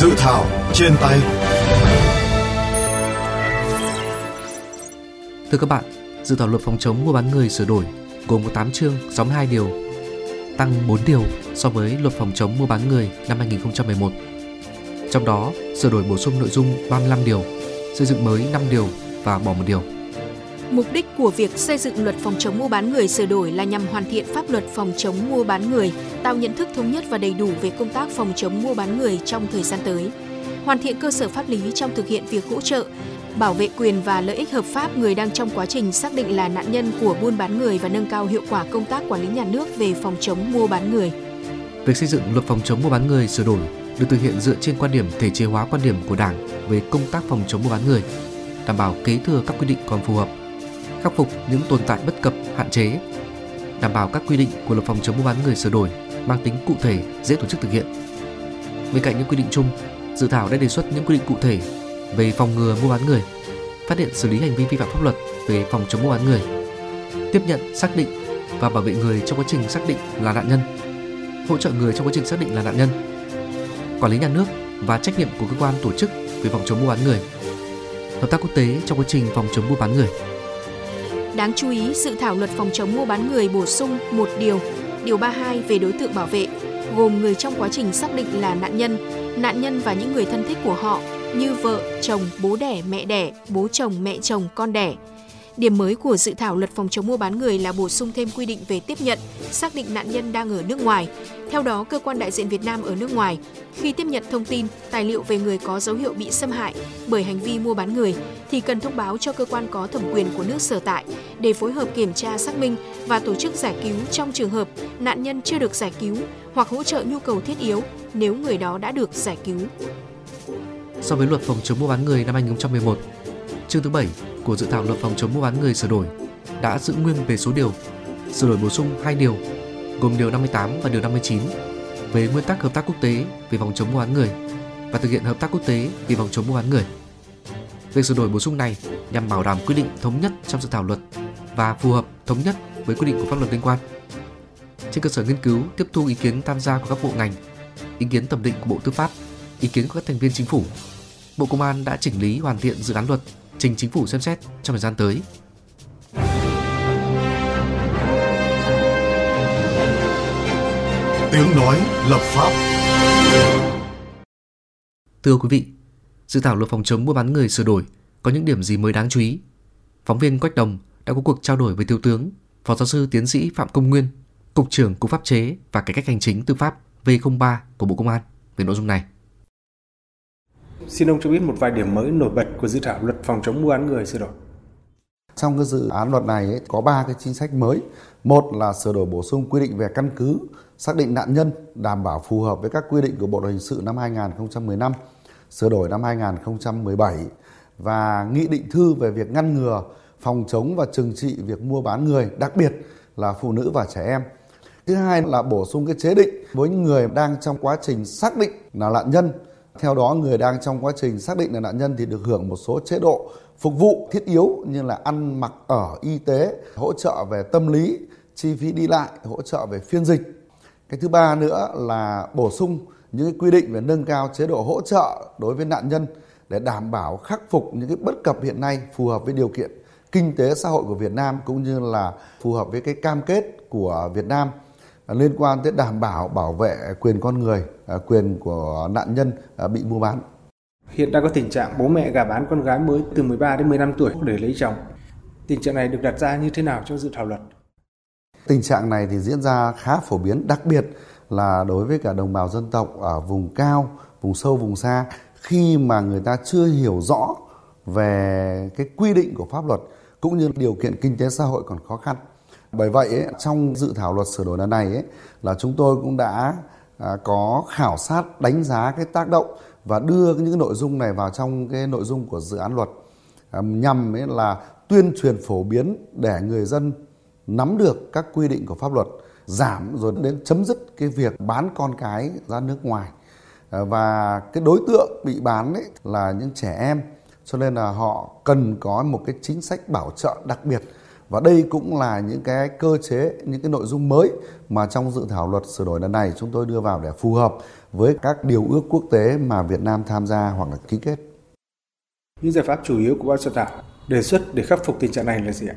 Dự thảo trên tay Thưa các bạn, dự thảo luật phòng chống mua bán người sửa đổi gồm có 8 chương 62 điều, tăng 4 điều so với luật phòng chống mua bán người năm 2011. Trong đó, sửa đổi bổ sung nội dung 35 điều, xây dựng mới 5 điều và bỏ một điều. Mục đích của việc xây dựng luật phòng chống mua bán người sửa đổi là nhằm hoàn thiện pháp luật phòng chống mua bán người, tạo nhận thức thống nhất và đầy đủ về công tác phòng chống mua bán người trong thời gian tới. Hoàn thiện cơ sở pháp lý trong thực hiện việc hỗ trợ, bảo vệ quyền và lợi ích hợp pháp người đang trong quá trình xác định là nạn nhân của buôn bán người và nâng cao hiệu quả công tác quản lý nhà nước về phòng chống mua bán người. Việc xây dựng luật phòng chống mua bán người sửa đổi được thực hiện dựa trên quan điểm thể chế hóa quan điểm của Đảng về công tác phòng chống mua bán người, đảm bảo kế thừa các quy định còn phù hợp, khắc phục những tồn tại bất cập, hạn chế, đảm bảo các quy định của luật phòng chống mua bán người sửa đổi mang tính cụ thể, dễ tổ chức thực hiện. Bên cạnh những quy định chung, dự thảo đã đề xuất những quy định cụ thể về phòng ngừa mua bán người, phát hiện xử lý hành vi vi phạm pháp luật về phòng chống mua bán người, tiếp nhận, xác định và bảo vệ người trong quá trình xác định là nạn nhân, hỗ trợ người trong quá trình xác định là nạn nhân, quản lý nhà nước và trách nhiệm của cơ quan tổ chức về phòng chống mua bán người, hợp tác quốc tế trong quá trình phòng chống mua bán người. Đáng chú ý, dự thảo luật phòng chống mua bán người bổ sung một điều, điều 32 về đối tượng bảo vệ, gồm người trong quá trình xác định là nạn nhân, nạn nhân và những người thân thích của họ như vợ, chồng, bố đẻ, mẹ đẻ, bố chồng, mẹ chồng, con đẻ. Điểm mới của dự thảo luật phòng chống mua bán người là bổ sung thêm quy định về tiếp nhận, xác định nạn nhân đang ở nước ngoài. Theo đó, cơ quan đại diện Việt Nam ở nước ngoài khi tiếp nhận thông tin, tài liệu về người có dấu hiệu bị xâm hại bởi hành vi mua bán người thì cần thông báo cho cơ quan có thẩm quyền của nước sở tại để phối hợp kiểm tra xác minh và tổ chức giải cứu trong trường hợp nạn nhân chưa được giải cứu hoặc hỗ trợ nhu cầu thiết yếu nếu người đó đã được giải cứu. So với luật phòng chống mua bán người năm 2011, chương thứ 7 của dự thảo luật phòng chống mua bán người sửa đổi đã giữ nguyên về số điều, sửa đổi bổ sung hai điều, gồm điều 58 và điều 59 về nguyên tắc hợp tác quốc tế về phòng chống mua bán người và thực hiện hợp tác quốc tế về phòng chống mua bán người. Việc sửa đổi bổ sung này nhằm bảo đảm quy định thống nhất trong dự thảo luật và phù hợp thống nhất với quy định của pháp luật liên quan. Trên cơ sở nghiên cứu, tiếp thu ý kiến tham gia của các bộ ngành, ý kiến thẩm định của Bộ Tư pháp, ý kiến của các thành viên chính phủ, Bộ Công an đã chỉnh lý hoàn thiện dự án luật trình chính phủ xem xét trong thời gian tới. Tiếng nói lập pháp Thưa quý vị, dự thảo luật phòng chống mua bán người sửa đổi có những điểm gì mới đáng chú ý? Phóng viên Quách Đồng đã có cuộc trao đổi với Thiếu tướng, Phó giáo sư tiến sĩ Phạm Công Nguyên, Cục trưởng Cục Pháp chế và Cải cách Hành chính Tư pháp V03 của Bộ Công an về nội dung này. Xin ông cho biết một vài điểm mới nổi bật của dự thảo luật phòng chống mua bán người sửa đổi. Trong cái dự án luật này ấy, có ba cái chính sách mới. Một là sửa đổi bổ sung quy định về căn cứ xác định nạn nhân đảm bảo phù hợp với các quy định của Bộ luật hình sự năm 2015, sửa đổi năm 2017 và nghị định thư về việc ngăn ngừa, phòng chống và trừng trị việc mua bán người, đặc biệt là phụ nữ và trẻ em. Thứ hai là bổ sung cái chế định với những người đang trong quá trình xác định là nạn nhân theo đó, người đang trong quá trình xác định là nạn nhân thì được hưởng một số chế độ phục vụ thiết yếu như là ăn mặc ở y tế, hỗ trợ về tâm lý, chi phí đi lại, hỗ trợ về phiên dịch. Cái thứ ba nữa là bổ sung những quy định về nâng cao chế độ hỗ trợ đối với nạn nhân để đảm bảo khắc phục những cái bất cập hiện nay phù hợp với điều kiện kinh tế xã hội của Việt Nam cũng như là phù hợp với cái cam kết của Việt Nam liên quan tới đảm bảo bảo vệ quyền con người, à, quyền của nạn nhân à, bị mua bán. Hiện đang có tình trạng bố mẹ gả bán con gái mới từ 13 đến 15 tuổi để lấy chồng. Tình trạng này được đặt ra như thế nào trong dự thảo luật? Tình trạng này thì diễn ra khá phổ biến, đặc biệt là đối với cả đồng bào dân tộc ở vùng cao, vùng sâu, vùng xa khi mà người ta chưa hiểu rõ về cái quy định của pháp luật cũng như điều kiện kinh tế xã hội còn khó khăn. Bởi vậy ấy, trong dự thảo luật sửa đổi lần này ấy, là chúng tôi cũng đã à, có khảo sát đánh giá cái tác động và đưa những nội dung này vào trong cái nội dung của dự án luật à, nhằm ấy là tuyên truyền phổ biến để người dân nắm được các quy định của pháp luật giảm rồi đến chấm dứt cái việc bán con cái ra nước ngoài. À, và cái đối tượng bị bán ấy là những trẻ em cho nên là họ cần có một cái chính sách bảo trợ đặc biệt và đây cũng là những cái cơ chế, những cái nội dung mới mà trong dự thảo luật sửa đổi lần này chúng tôi đưa vào để phù hợp với các điều ước quốc tế mà Việt Nam tham gia hoặc là ký kết. Những giải pháp chủ yếu của ban soạn thảo đề xuất để khắc phục tình trạng này là gì ạ?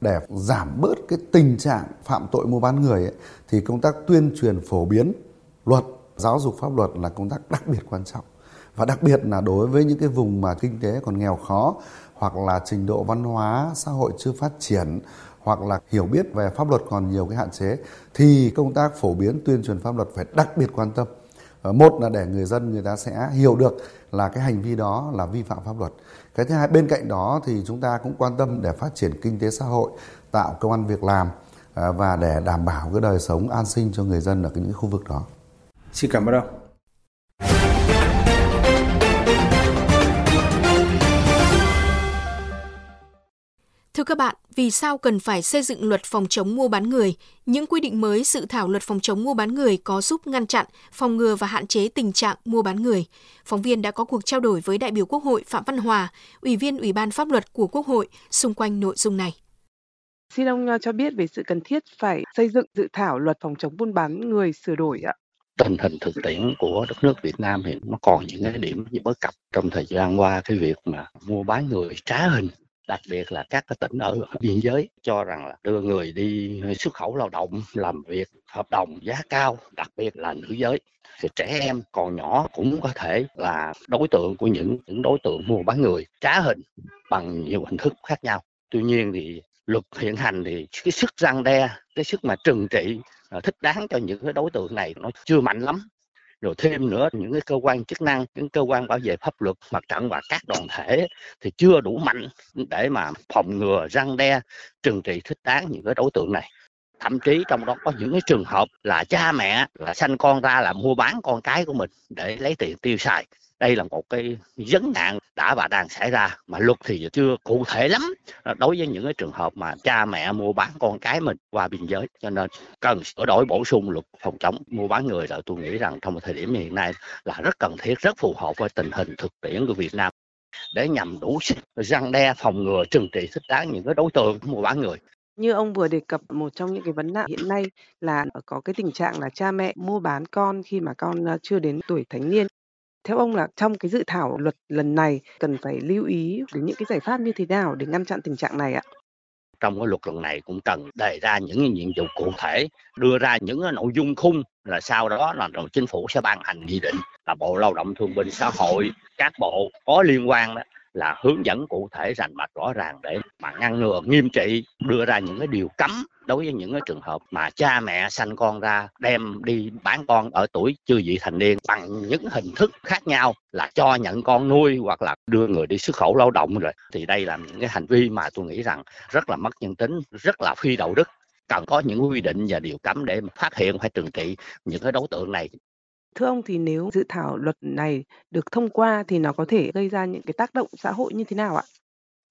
Để giảm bớt cái tình trạng phạm tội mua bán người ấy, thì công tác tuyên truyền phổ biến luật, giáo dục pháp luật là công tác đặc biệt quan trọng. Và đặc biệt là đối với những cái vùng mà kinh tế còn nghèo khó hoặc là trình độ văn hóa xã hội chưa phát triển hoặc là hiểu biết về pháp luật còn nhiều cái hạn chế thì công tác phổ biến tuyên truyền pháp luật phải đặc biệt quan tâm. Ờ, một là để người dân người ta sẽ hiểu được là cái hành vi đó là vi phạm pháp luật. Cái thứ hai bên cạnh đó thì chúng ta cũng quan tâm để phát triển kinh tế xã hội, tạo công an việc làm ờ, và để đảm bảo cái đời sống an sinh cho người dân ở những khu vực đó. Xin cảm ơn ông. Thưa các bạn, vì sao cần phải xây dựng luật phòng chống mua bán người? Những quy định mới dự thảo luật phòng chống mua bán người có giúp ngăn chặn, phòng ngừa và hạn chế tình trạng mua bán người. Phóng viên đã có cuộc trao đổi với đại biểu Quốc hội Phạm Văn Hòa, Ủy viên Ủy ban Pháp luật của Quốc hội xung quanh nội dung này. Xin ông ờ, cho biết về sự cần thiết phải xây dựng dự thảo luật phòng chống buôn bán người sửa đổi ạ tình hình thực tiễn của đất nước Việt Nam hiện nó còn những cái điểm bất cập trong thời gian qua cái việc mà mua bán người trá hình đặc biệt là các cái tỉnh ở biên giới, cho rằng là đưa người đi xuất khẩu lao động làm việc hợp đồng giá cao, đặc biệt là nữ giới. Thì trẻ em, còn nhỏ cũng có thể là đối tượng của những những đối tượng mua bán người trá hình bằng nhiều hình thức khác nhau. Tuy nhiên thì luật hiện hành thì cái sức răng đe, cái sức mà trừng trị à, thích đáng cho những cái đối tượng này nó chưa mạnh lắm rồi thêm nữa, những cái cơ quan chức năng, những cơ quan bảo vệ pháp luật mặt trận và các đoàn thể thì chưa đủ mạnh để mà phòng ngừa răng đe, trừng trị, thích đáng những cái đối tượng này. Thậm chí trong đó có những cái trường hợp là cha mẹ là sanh con ra là mua bán con cái của mình để lấy tiền tiêu xài đây là một cái vấn nạn đã và đang xảy ra mà luật thì chưa cụ thể lắm. Ờ, đối với những cái trường hợp mà cha mẹ mua bán con cái mình qua biên giới, cho nên cần sửa đổi bổ sung luật phòng chống mua bán người là tôi nghĩ rằng trong thời điểm hiện nay là rất cần thiết, rất phù hợp với tình hình thực tiễn của Việt Nam để nhằm đủ sức răng đe, phòng ngừa, trừng trị thích đáng những cái đối tượng mua bán người. Như ông vừa đề cập, một trong những cái vấn nạn hiện nay là có cái tình trạng là cha mẹ mua bán con khi mà con ờ, chưa đến tuổi thành niên theo ông là trong cái dự thảo luật lần này cần phải lưu ý đến những cái giải pháp như thế nào để ngăn chặn tình trạng này ạ? trong cái luật lần này cũng cần đề ra những nhiệm vụ cụ thể, đưa ra những nội dung khung, là sau đó là rồi chính phủ sẽ ban hành nghị định, là bộ lao động thương binh xã hội, các bộ có liên quan đó là hướng dẫn cụ thể rành mạch rõ ràng để mà ngăn ngừa, nghiêm trị, đưa ra những cái điều cấm đối với những cái trường hợp mà cha mẹ sanh con ra, đem đi bán con ở tuổi chưa vị thành niên bằng những hình thức khác nhau là cho nhận con nuôi hoặc là đưa người đi xuất khẩu lao động rồi. Thì đây là những cái hành vi mà tôi nghĩ rằng rất là mất nhân tính, rất là phi đạo đức. Cần có những quy định và điều cấm để phát hiện, phải trừng trị những cái đối tượng này. Thưa ông, thì nếu dự thảo luật này được thông qua thì nó có thể gây ra những cái tác động xã hội như thế nào ạ?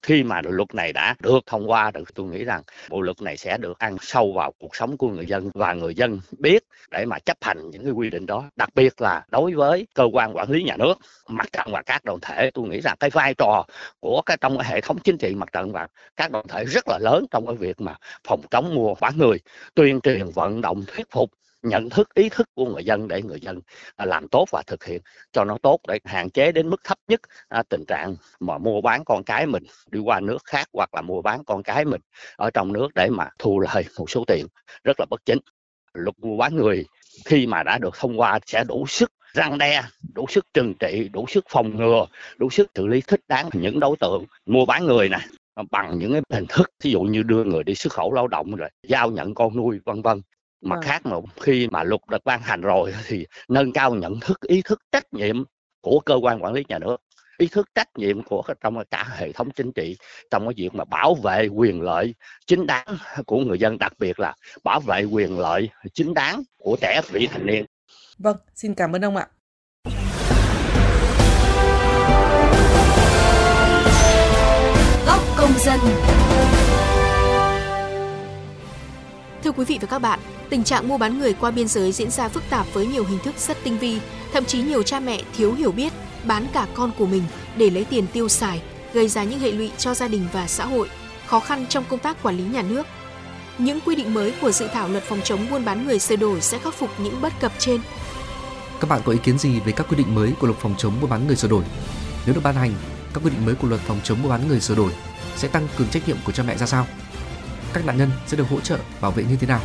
khi mà luật này đã được thông qua được tôi nghĩ rằng bộ luật này sẽ được ăn sâu vào cuộc sống của người dân và người dân biết để mà chấp hành những cái quy định đó, đặc biệt là đối với cơ quan quản lý nhà nước, mặt trận và các đoàn thể tôi nghĩ rằng cái vai trò của cái trong cái hệ thống chính trị mặt trận và các đoàn thể rất là lớn trong cái việc mà phòng chống mua bán người, tuyên truyền vận động thuyết phục nhận thức, ý thức của người dân để người dân à, làm tốt và thực hiện cho nó tốt để hạn chế đến mức thấp nhất à, tình trạng mà mua bán con cái mình đi qua nước khác hoặc là mua bán con cái mình ở trong nước để mà thu lời một số tiền rất là bất chính. Luật mua bán người, khi mà đã được thông qua sẽ đủ sức răng đe, đủ sức trừng trị, đủ sức phòng ngừa, đủ sức xử lý thích đáng những đối tượng mua bán người này bằng những cái hình thức ví dụ như đưa người đi xuất khẩu lao động rồi giao nhận con nuôi, vân vân mặt Vâng. khác mà khi mà luật được ban hành rồi thì nâng cao nhận thức ý thức trách nhiệm của cơ quan quản lý nhà nước ý thức trách nhiệm của trong cả hệ thống chính trị trong cái việc mà bảo vệ quyền lợi chính đáng của người dân đặc biệt là bảo vệ quyền lợi chính đáng của trẻ vị thành niên Vâng, xin cảm ơn ông ạ. Góc công dân. Thưa quý vị và các bạn, tình trạng mua bán người qua biên giới diễn ra phức tạp với nhiều hình thức rất tinh vi, thậm chí nhiều cha mẹ thiếu hiểu biết bán cả con của mình để lấy tiền tiêu xài, gây ra những hệ lụy cho gia đình và xã hội. khó khăn trong công tác quản lý nhà nước. Những quy định mới của dự thảo luật phòng chống buôn bán người sửa đổi sẽ khắc phục những bất cập trên. Các bạn có ý kiến gì về các quy định mới của luật phòng chống buôn bán người sửa đổi? Nếu được ban hành, các quy định mới của luật phòng chống mua bán người sửa đổi sẽ tăng cường trách nhiệm của cha mẹ ra sao? Các nạn nhân sẽ được hỗ trợ bảo vệ như thế nào?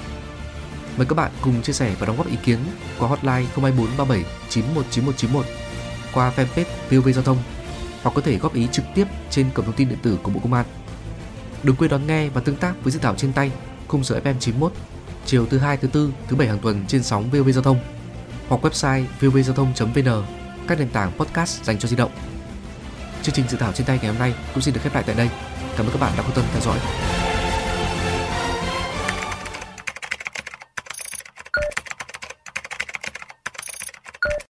Mời các bạn cùng chia sẻ và đóng góp ý kiến qua hotline 02437 919191 qua fanpage VOV Giao thông hoặc có thể góp ý trực tiếp trên cổng thông tin điện tử của Bộ Công an. Đừng quên đón nghe và tương tác với dự thảo trên tay khung giờ FM 91 chiều thứ hai, thứ tư, thứ bảy hàng tuần trên sóng VOV Giao thông hoặc website vovgiao thông.vn, các nền tảng podcast dành cho di động. Chương trình dự thảo trên tay ngày hôm nay cũng xin được khép lại tại đây. Cảm ơn các bạn đã quan tâm theo dõi.